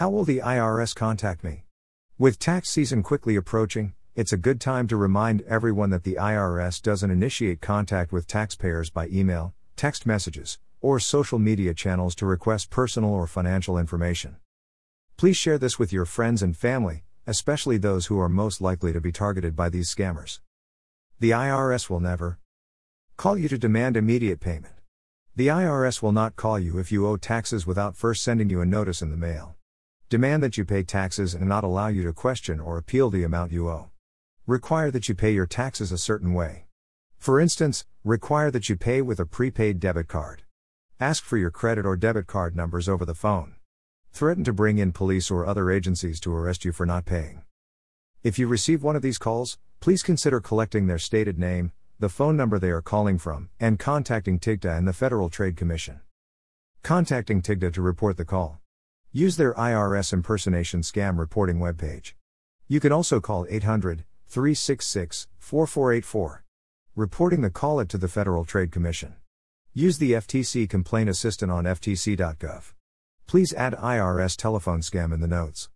How will the IRS contact me? With tax season quickly approaching, it's a good time to remind everyone that the IRS doesn't initiate contact with taxpayers by email, text messages, or social media channels to request personal or financial information. Please share this with your friends and family, especially those who are most likely to be targeted by these scammers. The IRS will never call you to demand immediate payment. The IRS will not call you if you owe taxes without first sending you a notice in the mail. Demand that you pay taxes and not allow you to question or appeal the amount you owe. Require that you pay your taxes a certain way. For instance, require that you pay with a prepaid debit card. Ask for your credit or debit card numbers over the phone. Threaten to bring in police or other agencies to arrest you for not paying. If you receive one of these calls, please consider collecting their stated name, the phone number they are calling from, and contacting TIGTA and the Federal Trade Commission. Contacting TIGTA to report the call. Use their IRS impersonation scam reporting webpage. You can also call 800 366 4484. Reporting the call it to the Federal Trade Commission. Use the FTC Complaint Assistant on ftc.gov. Please add IRS telephone scam in the notes.